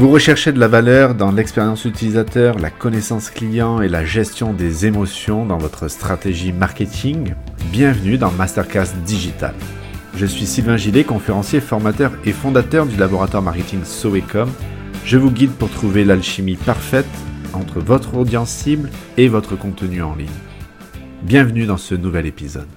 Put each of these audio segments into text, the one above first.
Vous recherchez de la valeur dans l'expérience utilisateur, la connaissance client et la gestion des émotions dans votre stratégie marketing? Bienvenue dans Masterclass Digital. Je suis Sylvain Gillet, conférencier, formateur et fondateur du laboratoire marketing Soecom. Je vous guide pour trouver l'alchimie parfaite entre votre audience cible et votre contenu en ligne. Bienvenue dans ce nouvel épisode.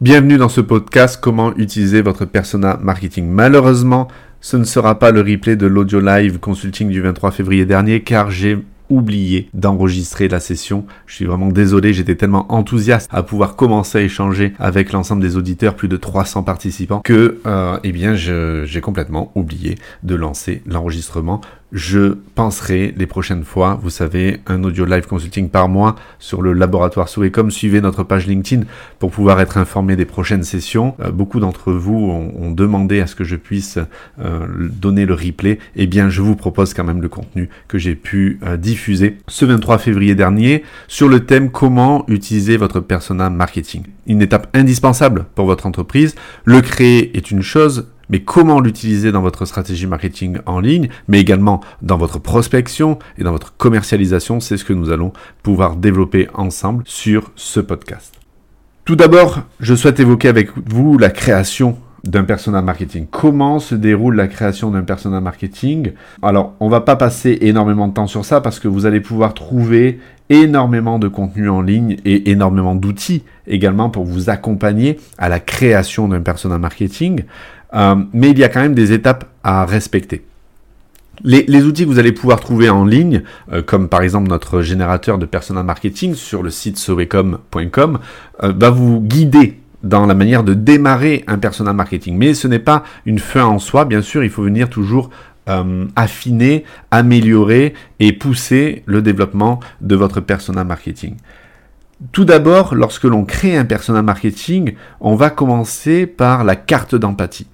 Bienvenue dans ce podcast Comment utiliser votre persona marketing. Malheureusement, ce ne sera pas le replay de l'audio live consulting du 23 février dernier car j'ai oublié d'enregistrer la session. Je suis vraiment désolé, j'étais tellement enthousiaste à pouvoir commencer à échanger avec l'ensemble des auditeurs, plus de 300 participants, que euh, eh bien j'ai complètement oublié de lancer l'enregistrement je penserai les prochaines fois, vous savez, un audio live consulting par mois sur le laboratoire Souecom. Suivez notre page LinkedIn pour pouvoir être informé des prochaines sessions. Euh, beaucoup d'entre vous ont, demandé à ce que je puisse euh, donner le replay. Eh bien, je vous propose quand même le contenu que j'ai pu euh, diffuser ce 23 février dernier sur le thème comment utiliser votre persona marketing. Une étape indispensable pour votre entreprise. Le créer est une chose, mais comment l'utiliser dans votre stratégie marketing en ligne, mais également dans votre prospection et dans votre commercialisation, c'est ce que nous allons pouvoir développer ensemble sur ce podcast. Tout d'abord, je souhaite évoquer avec vous la création d'un persona marketing. Comment se déroule la création d'un persona marketing? Alors, on va pas passer énormément de temps sur ça parce que vous allez pouvoir trouver énormément de contenu en ligne et énormément d'outils également pour vous accompagner à la création d'un persona marketing. Euh, mais il y a quand même des étapes à respecter. Les, outils que vous allez pouvoir trouver en ligne, euh, comme par exemple notre générateur de persona marketing sur le site sovecom.com, euh, va vous guider dans la manière de démarrer un persona marketing. Mais ce n'est pas une fin en soi, bien sûr, il faut venir toujours affiner, améliorer et pousser le développement de votre persona marketing. Tout d'abord, lorsque l'on crée un persona marketing, on va commencer par la carte d'empathie.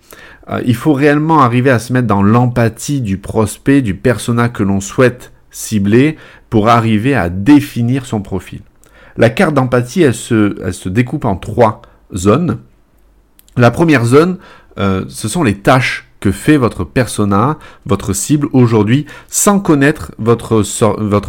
Euh, il faut réellement arriver à se mettre dans l'empathie du prospect, du persona que l'on souhaite cibler pour arriver à définir son profil. La carte d'empathie, elle se, découpe en trois zones. La première zone, euh, ce sont les tâches que fait votre persona, votre cible aujourd'hui, sans connaître votre,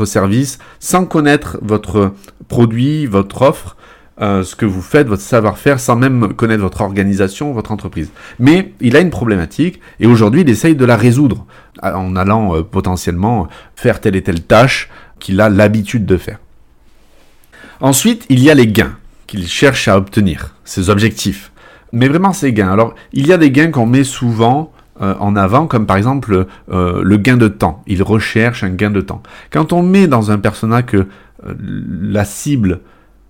service, sans connaître votre produit, votre offre, euh, ce que vous faites, votre savoir-faire, sans même connaître votre organisation, votre entreprise. Mais il a une problématique et aujourd'hui il essaye de la résoudre en allant euh, potentiellement faire telle et telle tâche qu'il a l'habitude de faire. Ensuite, il y a les gains qu'il cherche à obtenir, ses objectifs. Mais vraiment ces gains. Alors, il y a des gains qu'on met souvent euh, en avant, comme par exemple le gain de temps. Il recherche un gain de temps. Quand on met dans un personnage que euh, la cible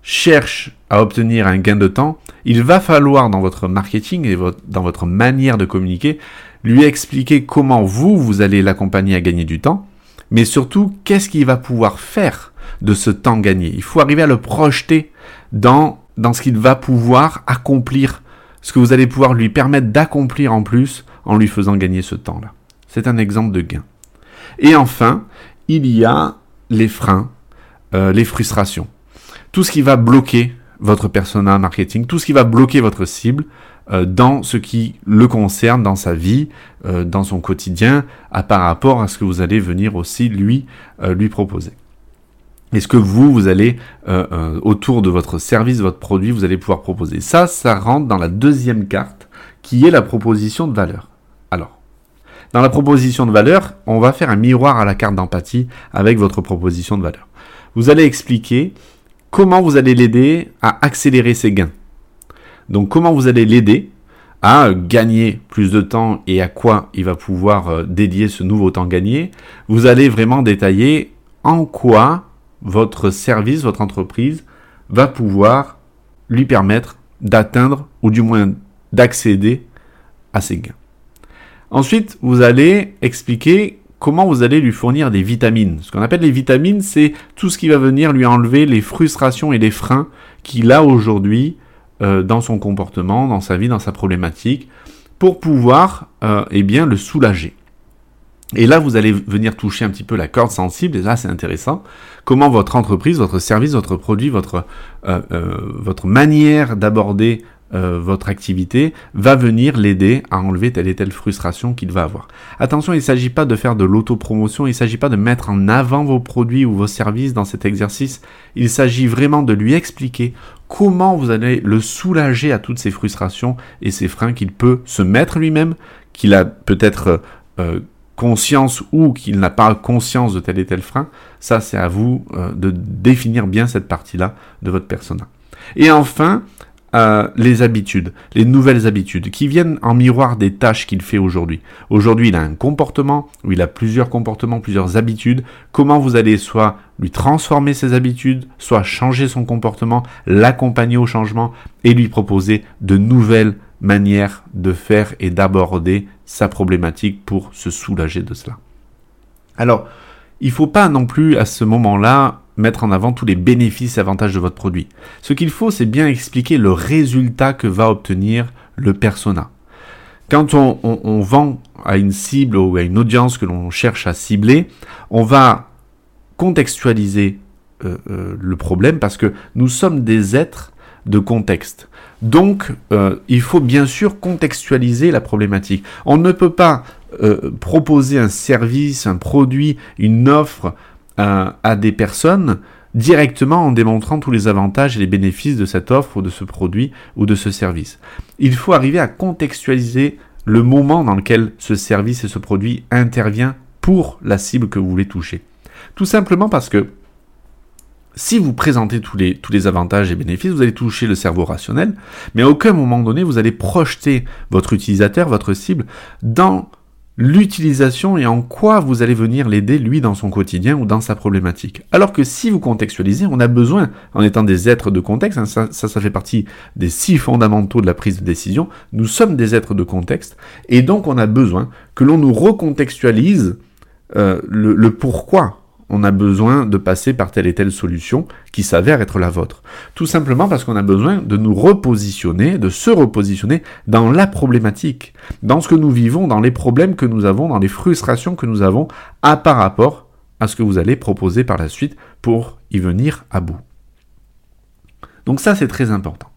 cherche à obtenir un gain de temps, il va falloir dans votre marketing et dans votre manière de communiquer, lui expliquer comment vous, vous allez l'accompagner à gagner du temps, mais surtout qu'est-ce qu'il va pouvoir faire de ce temps gagné. Il faut arriver à le projeter dans, dans ce qu'il va pouvoir accomplir, ce que vous allez pouvoir lui permettre d'accomplir en plus en lui faisant gagner ce temps-là. C'est un exemple de gain. Et enfin, il y a les freins euh, les frustrations. Tout ce qui va bloquer votre persona marketing, tout ce qui va bloquer votre cible euh, dans ce qui le concerne, dans sa vie, euh, dans son quotidien, à par rapport à ce que vous allez venir aussi lui lui proposer. Est-ce que vous, vous allez, autour de votre service, votre produit, vous allez pouvoir proposer Ça, ça rentre dans la deuxième carte, qui est la proposition de valeur. Alors, dans la proposition de valeur, on va faire un miroir à la carte d'empathie avec votre proposition de valeur vous allez expliquer comment vous allez l'aider à accélérer ses gains. Donc comment vous allez l'aider à gagner plus de temps et à quoi il va pouvoir euh, dédier ce nouveau temps gagné? Vous allez vraiment détailler en quoi votre service, votre entreprise va pouvoir lui permettre d'atteindre ou du moins d'accéder à ses gains. Ensuite, vous allez expliquer comment vous allez lui fournir des vitamines. Ce qu'on appelle les vitamines, c'est tout ce qui va venir lui enlever les frustrations et les freins qu'il a aujourd'hui euh, dans son comportement, dans sa vie, dans sa problématique, pour pouvoir euh, eh bien, le soulager. Et là, vous allez venir toucher un petit peu la corde sensible, et là, c'est intéressant. Comment votre entreprise, votre service, votre produit, votre, euh, votre manière d'aborder euh, votre activité va venir l'aider à enlever telle et telle frustration qu'il va avoir. Attention, il ne s'agit pas de faire de l'autopromotion, il ne s'agit pas de mettre en avant vos produits ou vos services dans cet exercice, il s'agit vraiment de lui expliquer comment vous allez le soulager à toutes ces frustrations et ces freins qu'il peut se mettre lui-même, qu'il a peut-être euh, conscience ou qu'il n'a pas conscience de tel et tel frein, ça c'est à vous euh, de définir bien cette partie-là de votre persona. Et enfin, euh, les habitudes, les nouvelles habitudes qui viennent en miroir des tâches qu'il fait aujourd'hui. Aujourd'hui, il a un comportement, ou il a plusieurs comportements, plusieurs habitudes. Comment vous allez soit lui transformer ses habitudes, soit changer son comportement, l'accompagner au changement et lui proposer de nouvelles manières de faire et d'aborder sa problématique pour se soulager de cela. Alors, il ne faut pas non plus à ce moment-là mettre en avant tous les bénéfices et avantages de votre produit. Ce qu'il faut, c'est bien expliquer le résultat que va obtenir le persona. Quand on, vend à une cible ou à une audience que l'on cherche à cibler, on va contextualiser euh, euh, le problème parce que nous sommes des êtres de contexte. Donc, euh, il faut bien sûr contextualiser la problématique. On ne peut pas euh, proposer un service, un produit, une offre euh, à des personnes directement en démontrant tous les avantages et les bénéfices de cette offre ou de ce produit ou de ce service. Il faut arriver à contextualiser le moment dans lequel ce service et ce produit intervient pour la cible que vous voulez toucher. Tout simplement parce que si vous présentez tous les, tous les avantages et bénéfices, vous allez toucher le cerveau rationnel, mais à aucun moment donné, vous allez projeter votre utilisateur, votre cible, dans l'utilisation et en quoi vous allez venir l'aider lui dans son quotidien ou dans sa problématique. Alors que si vous contextualisez, on a besoin, en étant des êtres de contexte, hein, ça, ça, fait partie des six fondamentaux de la prise de décision, nous sommes des êtres de contexte, et donc on a besoin que l'on nous recontextualise euh, le, le pourquoi on a besoin de passer par telle et telle solution qui s'avère être la vôtre. Tout simplement parce qu'on a besoin de nous repositionner, de se repositionner dans la problématique, dans ce que nous vivons, dans les problèmes que nous avons, dans les frustrations que nous avons à par rapport à ce que vous allez proposer par la suite pour y venir à bout. Donc ça, c'est très important.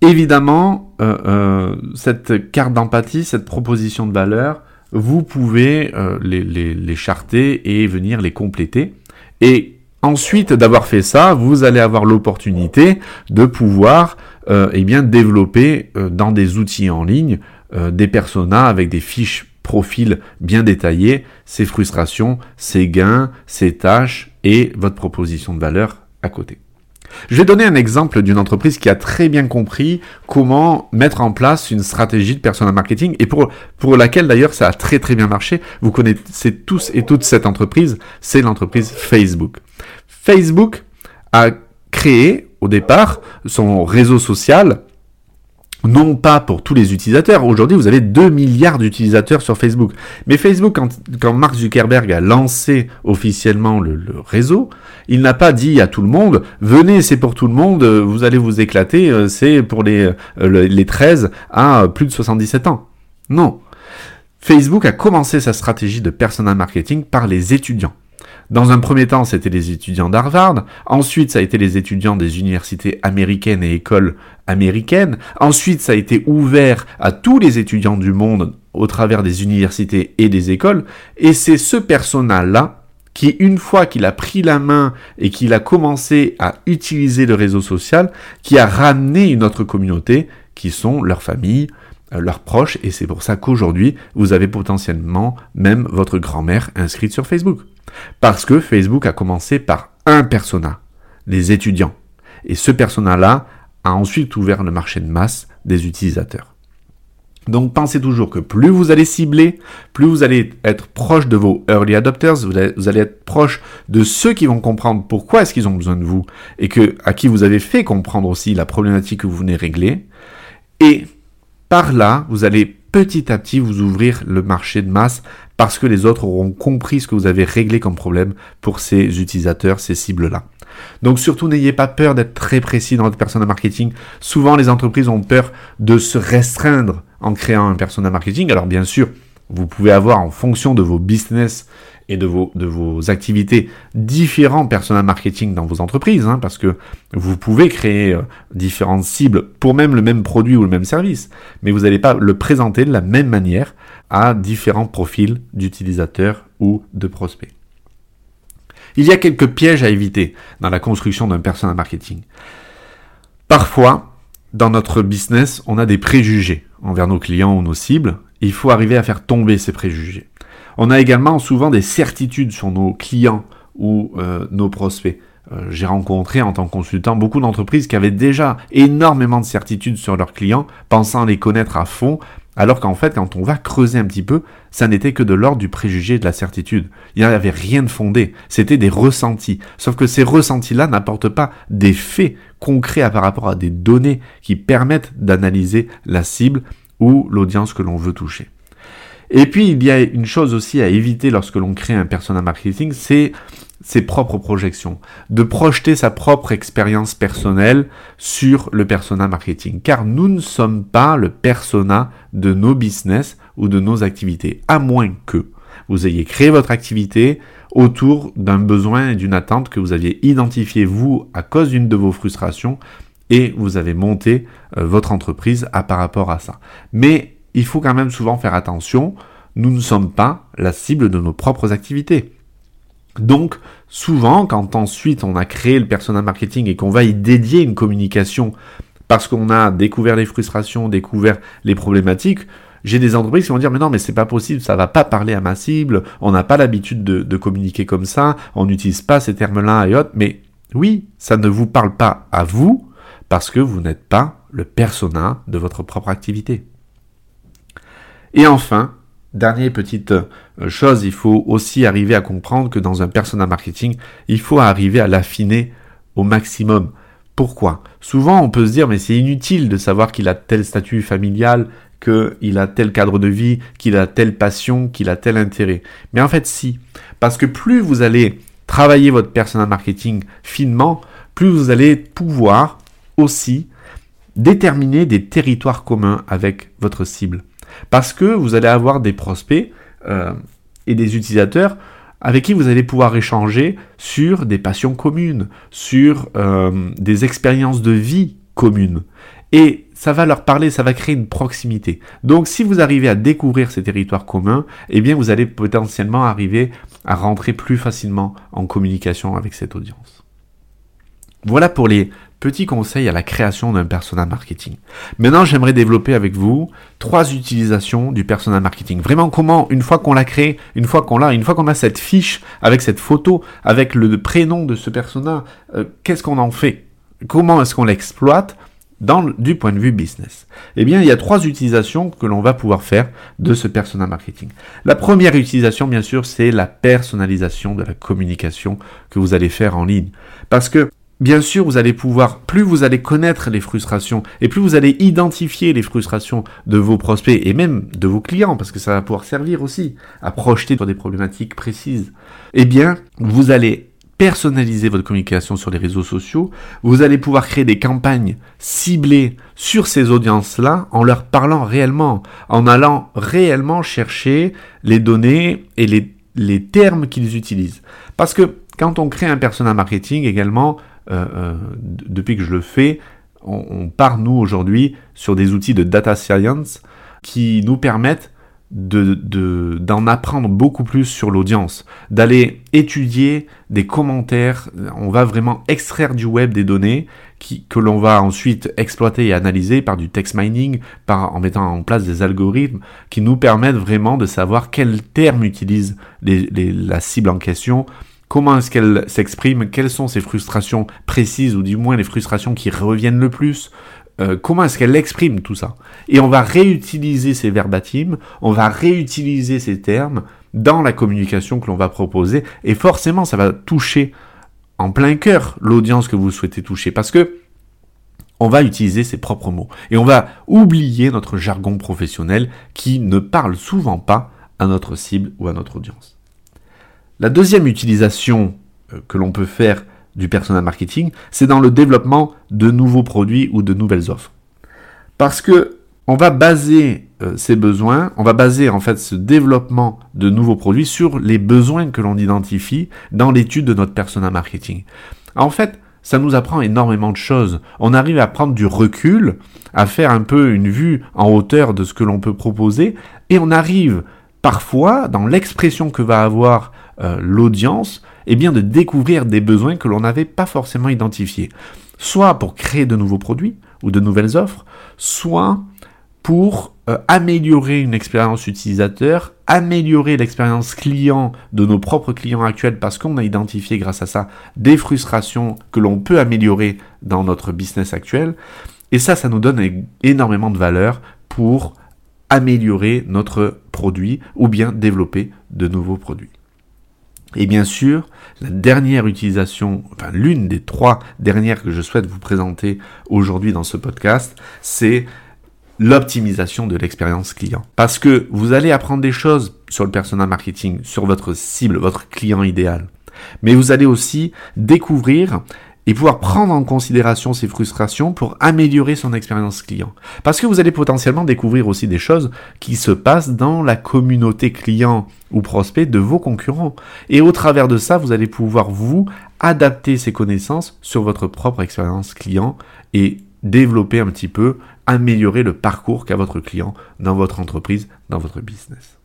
Évidemment, euh, euh, cette carte d'empathie, cette proposition de valeur, vous pouvez euh, les, charter et venir les compléter. Et ensuite d'avoir fait ça, vous allez avoir l'opportunité de pouvoir euh, eh bien, développer euh, dans des outils en ligne des personas avec des fiches profils bien détaillés, ses frustrations, ses gains, ses tâches et votre proposition de valeur à côté. Je vais donner un exemple d'une entreprise qui a très bien compris comment mettre en place une stratégie de personnel marketing et pour, pour laquelle d'ailleurs ça a très très bien marché. Vous connaissez tous et toutes cette entreprise, c'est l'entreprise Facebook. Facebook a créé au départ son réseau social non pas pour tous les utilisateurs. Aujourd'hui, vous avez 2 milliards d'utilisateurs sur Facebook. Mais Facebook, quand, Mark Zuckerberg a lancé officiellement le, réseau, il n'a pas dit à tout le monde, venez, c'est pour tout le monde, vous allez vous éclater, euh, c'est pour les, euh, les 13 à plus de 77 ans. Non. Facebook a commencé sa stratégie de personal marketing par les étudiants. Dans un premier temps, c'était les étudiants d'Harvard. Ensuite, ça a été les étudiants des universités américaines et écoles américaines. Ensuite, ça a été ouvert à tous les étudiants du monde au travers des universités et des écoles. Et c'est ce personnel-là qui, une fois qu'il a pris la main et qu'il a commencé à utiliser le réseau social, qui a ramené une autre communauté, qui sont leurs familles, euh, leurs proches, et c'est pour ça qu'aujourd'hui, vous avez potentiellement même votre grand-mère inscrite sur Facebook. Parce que Facebook a commencé par un persona, les étudiants. Et ce persona-là a ensuite ouvert le marché de masse des utilisateurs. Donc pensez toujours que plus vous allez cibler, plus vous allez être proche de vos early adopters, vous allez, être proche de ceux qui vont comprendre pourquoi est-ce qu'ils ont besoin de vous et que à qui vous avez fait comprendre aussi la problématique que vous venez régler. Et par là, vous allez petit à petit vous ouvrir le marché de masse parce que les autres auront compris ce que vous avez réglé comme problème pour ces utilisateurs, ces cibles-là. Donc surtout n'ayez pas peur d'être très précis dans votre persona marketing. Souvent les entreprises ont peur de se restreindre en créant un persona marketing. Alors bien sûr, Vous pouvez avoir en fonction de vos business et de vos, activités différents persona marketing dans vos entreprises, hein, parce que vous pouvez créer euh, différentes cibles pour même le même produit ou le même service, mais vous n'allez pas le présenter de la même manière à différents profils d'utilisateurs ou de prospects. Il y a quelques pièges à éviter dans la construction d'un persona marketing. Parfois, dans notre business, on a des préjugés envers nos clients ou nos cibles. Il faut arriver à faire tomber ces préjugés. On a également souvent des certitudes sur nos clients ou euh, nos prospects. Euh, j'ai rencontré en tant que consultant beaucoup d'entreprises qui avaient déjà énormément de certitudes sur leurs clients, pensant les connaître à fond, alors qu'en fait, quand on va creuser un petit peu, ça n'était que de l'ordre du préjugé de la certitude. Il n'y avait rien de fondé. C'était des ressentis. Sauf que ces ressentis-là n'apportent pas des faits concrets par rapport à des données qui permettent d'analyser la cible ou l'audience que l'on veut toucher. Et puis, il y a une chose aussi à éviter lorsque l'on crée un persona marketing, c'est ses propres projections, de projeter sa propre expérience personnelle sur le persona marketing, car nous ne sommes pas le persona de nos business ou de nos activités, à moins que vous ayez créé votre activité autour d'un besoin et d'une attente que vous aviez identifié vous à cause d'une de vos frustrations et vous avez monté euh, votre entreprise à par rapport à ça. Mais il faut quand même souvent faire attention, nous ne sommes pas la cible de nos propres activités. Donc, souvent, quand ensuite on a créé le persona marketing et qu'on va y dédier une communication parce qu'on a découvert les frustrations, découvert les problématiques, j'ai des entreprises qui vont dire mais non mais c'est pas possible, ça va pas parler à ma cible, on n'a pas l'habitude de, de, communiquer comme ça, on n'utilise pas ces termes-là et autres, mais oui, ça ne vous parle pas à vous parce que vous n'êtes pas le persona de votre propre activité. Et enfin, Dernière petite euh, chose, il faut aussi arriver à comprendre que dans un persona marketing, il faut arriver à l'affiner au maximum. Pourquoi? Souvent, on peut se dire, mais c'est inutile de savoir qu'il a tel statut familial, qu'il a tel cadre de vie, qu'il a telle passion, qu'il a tel intérêt. Mais en fait, si. Parce que plus vous allez travailler votre persona marketing finement, plus vous allez pouvoir aussi déterminer des territoires communs avec votre cible. Parce que vous allez avoir des prospects euh, et des utilisateurs avec qui vous allez pouvoir échanger sur des passions communes, sur euh, des expériences de vie communes. Et ça va leur parler, ça va créer une proximité. Donc si vous arrivez à découvrir ces territoires communs, eh bien vous allez potentiellement arriver à rentrer plus facilement en communication avec cette audience. Voilà pour les Petit conseil à la création d'un persona marketing. Maintenant, j'aimerais développer avec vous trois utilisations du persona marketing. Vraiment, comment, une fois qu'on l'a créé, une fois qu'on l'a, une fois qu'on a cette fiche avec cette photo, avec le prénom de ce persona, euh, qu'est-ce qu'on en fait? Comment est-ce qu'on l'exploite dans, du point de vue business? Eh bien, il y a trois utilisations que l'on va pouvoir faire de ce persona marketing. La première utilisation, bien sûr, c'est la personnalisation de la communication que vous allez faire en ligne. Parce que Bien sûr, vous allez pouvoir, plus vous allez connaître les frustrations et plus vous allez identifier les frustrations de vos prospects et même de vos clients, parce que ça va pouvoir servir aussi à projeter sur des problématiques précises, eh bien, vous allez personnaliser votre communication sur les réseaux sociaux, vous allez pouvoir créer des campagnes ciblées sur ces audiences-là en leur parlant réellement, en allant réellement chercher les données et les, les termes qu'ils utilisent. Parce que quand on crée un persona marketing également, depuis que je le fais, on, part, nous, aujourd'hui, sur des outils de data science qui nous permettent d'en apprendre beaucoup plus sur l'audience, d'aller étudier des commentaires, on va vraiment extraire du web des données que l'on va ensuite exploiter et analyser par du text mining, en mettant en place des algorithmes qui nous permettent vraiment de savoir quels termes utilise la cible en question, Comment est-ce qu'elle s'exprime Quelles sont ses frustrations précises, ou du moins les frustrations qui reviennent le plus euh, Comment est-ce qu'elle exprime tout ça? Et on va réutiliser ces verbatims, on va réutiliser ces termes dans la communication que l'on va proposer, et forcément ça va toucher en plein cœur l'audience que vous souhaitez toucher, parce que on va utiliser ses propres mots. Et on va oublier notre jargon professionnel qui ne parle souvent pas à notre cible ou à notre audience. La deuxième utilisation euh, que l'on peut faire du persona marketing, c'est dans le développement de nouveaux produits ou de nouvelles offres. Parce que on va baser euh, ces besoins, on va baser en fait ce développement de nouveaux produits sur les besoins que l'on identifie dans l'étude de notre persona marketing. En fait, ça nous apprend énormément de choses. On arrive à prendre du recul, à faire un peu une vue en hauteur de ce que l'on peut proposer, et on arrive parfois, dans l'expression que va avoir euh, l'audience, eh bien de découvrir des besoins que l'on n'avait pas forcément identifiés. Soit pour créer de nouveaux produits ou de nouvelles offres, soit pour euh, améliorer une expérience utilisateur, améliorer l'expérience client de nos propres clients actuels parce qu'on a identifié grâce à ça des frustrations que l'on peut améliorer dans notre business actuel. Et ça, ça nous donne énormément de valeur pour améliorer notre produit ou bien développer de nouveaux produits. Et bien sûr, la dernière utilisation, enfin l'une des trois dernières que je souhaite vous présenter aujourd'hui dans ce podcast, c'est l'optimisation de l'expérience client. Parce que vous allez apprendre des choses sur le persona marketing, sur votre cible, votre client idéal. Mais vous allez aussi découvrir et pouvoir prendre en considération ses frustrations pour améliorer son expérience client. Parce que vous allez potentiellement découvrir aussi des choses qui se passent dans la communauté client ou prospect de vos concurrents. Et au travers de ça, vous allez pouvoir vous adapter ces connaissances sur votre propre expérience client et développer un petit peu, améliorer le parcours qu'a votre client dans votre entreprise, dans votre business.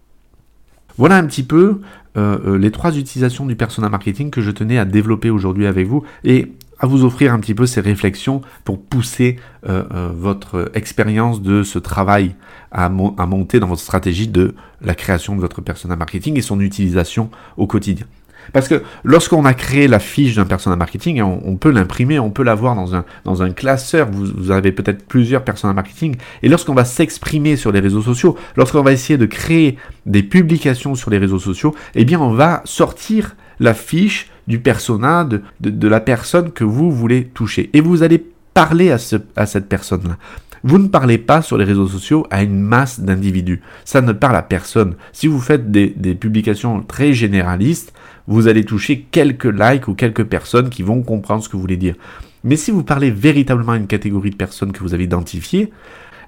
Voilà un petit peu euh, euh, les trois utilisations du persona marketing que je tenais à développer aujourd'hui avec vous et à vous offrir un petit peu ces réflexions pour pousser euh, votre expérience de ce travail à, monter dans votre stratégie de la création de votre persona marketing et son utilisation au quotidien. Parce que lorsqu'on a créé la fiche d'un persona marketing, on, peut l'imprimer, on peut l'avoir dans un, dans un classeur. Vous, avez peut-être plusieurs persona marketing. Et lorsqu'on va s'exprimer sur les réseaux sociaux, lorsqu'on va essayer de créer des publications sur les réseaux sociaux, eh bien, on va sortir la fiche du persona, de, la personne que vous voulez toucher. Et vous allez parler à, ce, à cette personne-là. Vous ne parlez pas sur les réseaux sociaux à une masse d'individus. Ça ne parle à personne. Si vous faites des, publications très généralistes, vous allez toucher quelques likes ou quelques personnes qui vont comprendre ce que vous voulez dire. Mais si vous parlez véritablement à une catégorie de personnes que vous avez identifiées,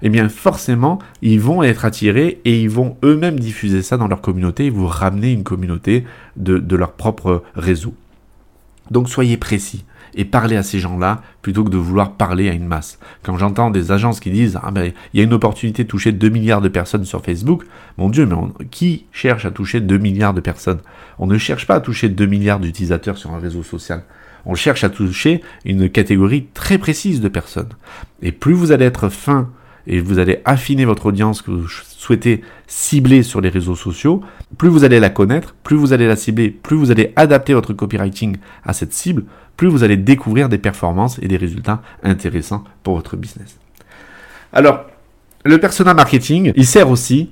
eh bien forcément, ils vont être attirés et ils vont eux-mêmes diffuser ça dans leur communauté et vous ramener une communauté de leur propre réseau. Donc soyez précis et parler à ces gens-là plutôt que de vouloir parler à une masse. Quand j'entends des agences qui disent ah ben il y a une opportunité de toucher 2 milliards de personnes sur Facebook, mon Dieu, mais qui cherche à toucher 2 milliards de personnes? On ne cherche pas à toucher 2 milliards d'utilisateurs sur un réseau social. On cherche à toucher une catégorie très précise de personnes. Et plus vous allez être fin et vous allez affiner votre audience que vous souhaitez cibler sur les réseaux sociaux, plus vous allez la connaître, plus vous allez la cibler, plus vous allez adapter votre copywriting à cette cible, plus vous allez découvrir des performances et des résultats intéressants pour votre business. Alors, le persona marketing, il sert aussi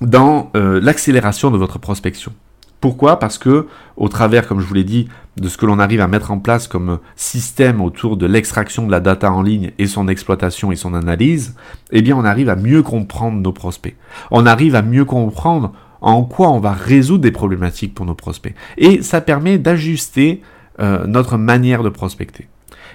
dans euh, l'accélération de votre prospection. Pourquoi? Parce que, au travers, comme je vous l'ai dit, de ce que l'on arrive à mettre en place comme système autour de l'extraction de la data en ligne et son exploitation et son analyse, eh bien, on arrive à mieux comprendre nos prospects. On arrive à mieux comprendre en quoi on va résoudre des problématiques pour nos prospects. Et ça permet d'ajuster euh, notre manière de prospecter.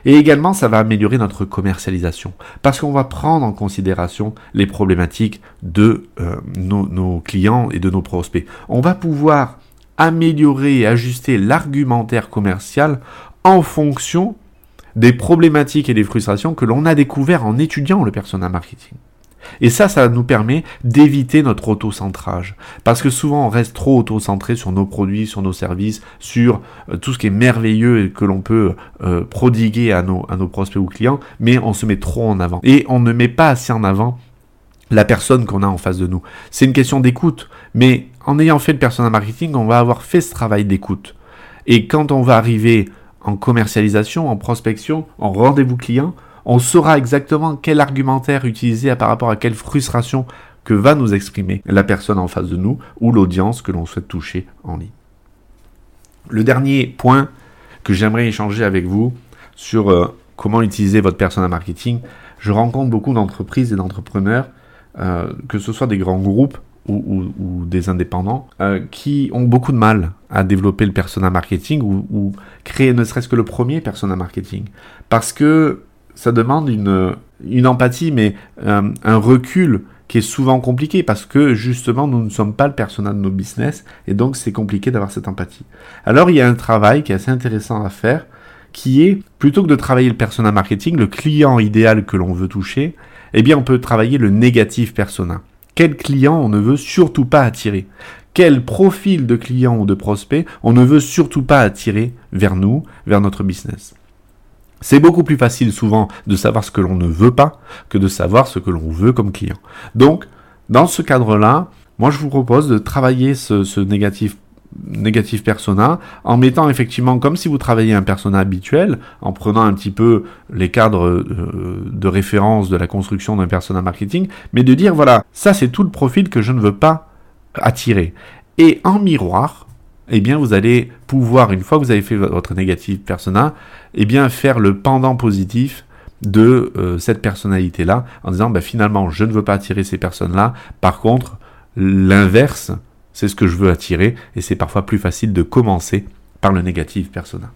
Et également, ça va améliorer notre commercialisation, parce qu'on va prendre en considération les problématiques de euh, nos, nos, clients et de nos prospects. On va pouvoir améliorer et ajuster l'argumentaire commercial en fonction des problématiques et des frustrations que l'on a découvert en étudiant le persona marketing. Et ça, ça nous permet d'éviter notre auto-centrage. Parce que souvent, on reste trop auto-centré sur nos produits, sur nos services, sur euh, tout ce qui est merveilleux et que l'on peut euh, prodiguer à nos, à nos prospects ou clients, mais on se met trop en avant. Et on ne met pas assez en avant la personne qu'on a en face de nous. C'est une question d'écoute, mais en ayant fait le persona marketing, on va avoir fait ce travail d'écoute. Et quand on va arriver en commercialisation, en prospection, en rendez-vous client, on saura exactement quel argumentaire utiliser par rapport à quelle frustration que va nous exprimer la personne en face de nous ou l'audience que l'on souhaite toucher en ligne. Le dernier point que j'aimerais échanger avec vous sur euh, comment utiliser votre persona marketing, je rencontre beaucoup d'entreprises et d'entrepreneurs, euh, que ce soit des grands groupes ou, des indépendants, euh, qui ont beaucoup de mal à développer le persona marketing ou, créer ne serait-ce que le premier persona marketing. Parce que ça demande une, une empathie, mais un, recul qui est souvent compliqué parce que justement nous ne sommes pas le personnel de nos business et donc c'est compliqué d'avoir cette empathie. Alors il y a un travail qui est assez intéressant à faire qui est plutôt que de travailler le persona marketing, le client idéal que l'on veut toucher, eh bien on peut travailler le négatif persona. Quel client on ne veut surtout pas attirer? Quel profil de client ou de prospect on ne veut surtout pas attirer vers nous, vers notre business? C'est beaucoup plus facile souvent de savoir ce que l'on ne veut pas que de savoir ce que l'on veut comme client. Donc, dans ce cadre-là, moi je vous propose de travailler ce, négatif négatif persona en mettant effectivement comme si vous travailliez un persona habituel en prenant un petit peu les cadres euh, de référence de la construction d'un persona marketing mais de dire voilà ça c'est tout le profil que je ne veux pas attirer. Et en miroir eh bien vous allez pouvoir, une fois que vous avez fait votre négatif persona, eh bien faire le pendant positif de euh, cette personnalité-là, en disant bah, finalement je ne veux pas attirer ces personnes-là, par contre l'inverse, c'est ce que je veux attirer, et c'est parfois plus facile de commencer par le négatif persona.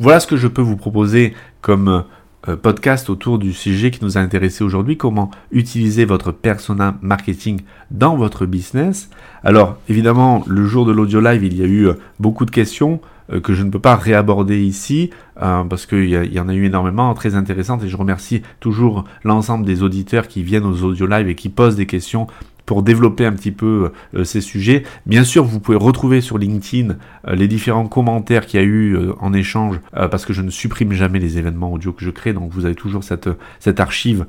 Voilà ce que je peux vous proposer comme euh, podcast autour du sujet qui nous a intéressé aujourd'hui, comment utiliser votre persona marketing dans votre business. Alors évidemment, le jour de l'audio live, il y a eu euh, beaucoup de questions euh, que je ne peux pas réaborder ici parce qu'il y, en a eu énormément très intéressantes et je remercie toujours l'ensemble des auditeurs qui viennent aux audio live et qui posent des questions pour développer un petit peu euh, ces sujets. Bien sûr, vous pouvez retrouver sur LinkedIn euh, les différents commentaires qu'il y a eu euh, en échange, parce que je ne supprime jamais les événements audio que je crée, donc vous avez toujours cette, cette archive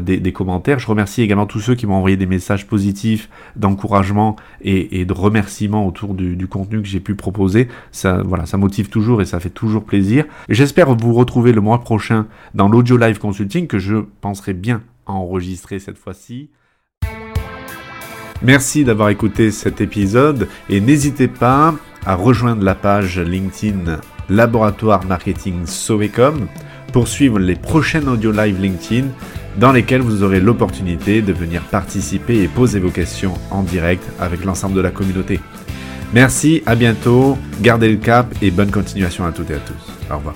des, commentaires. Je remercie également tous ceux qui m'ont envoyé des messages positifs, d'encouragement et, de remerciements autour du, du contenu que j'ai pu proposer. Ça, voilà, ça motive toujours et ça fait toujours plaisir. J'espère vous retrouver le mois prochain dans l'audio live consulting que je penserai bien enregistrer cette fois-ci. Merci d'avoir écouté cet épisode et n'hésitez pas à rejoindre la page LinkedIn Laboratoire Marketing Sovecom pour suivre les prochaines audio live LinkedIn dans lesquelles vous aurez l'opportunité de venir participer et poser vos questions en direct avec l'ensemble de la communauté. Merci, à bientôt, gardez le cap et bonne continuation à toutes et à tous. Au revoir.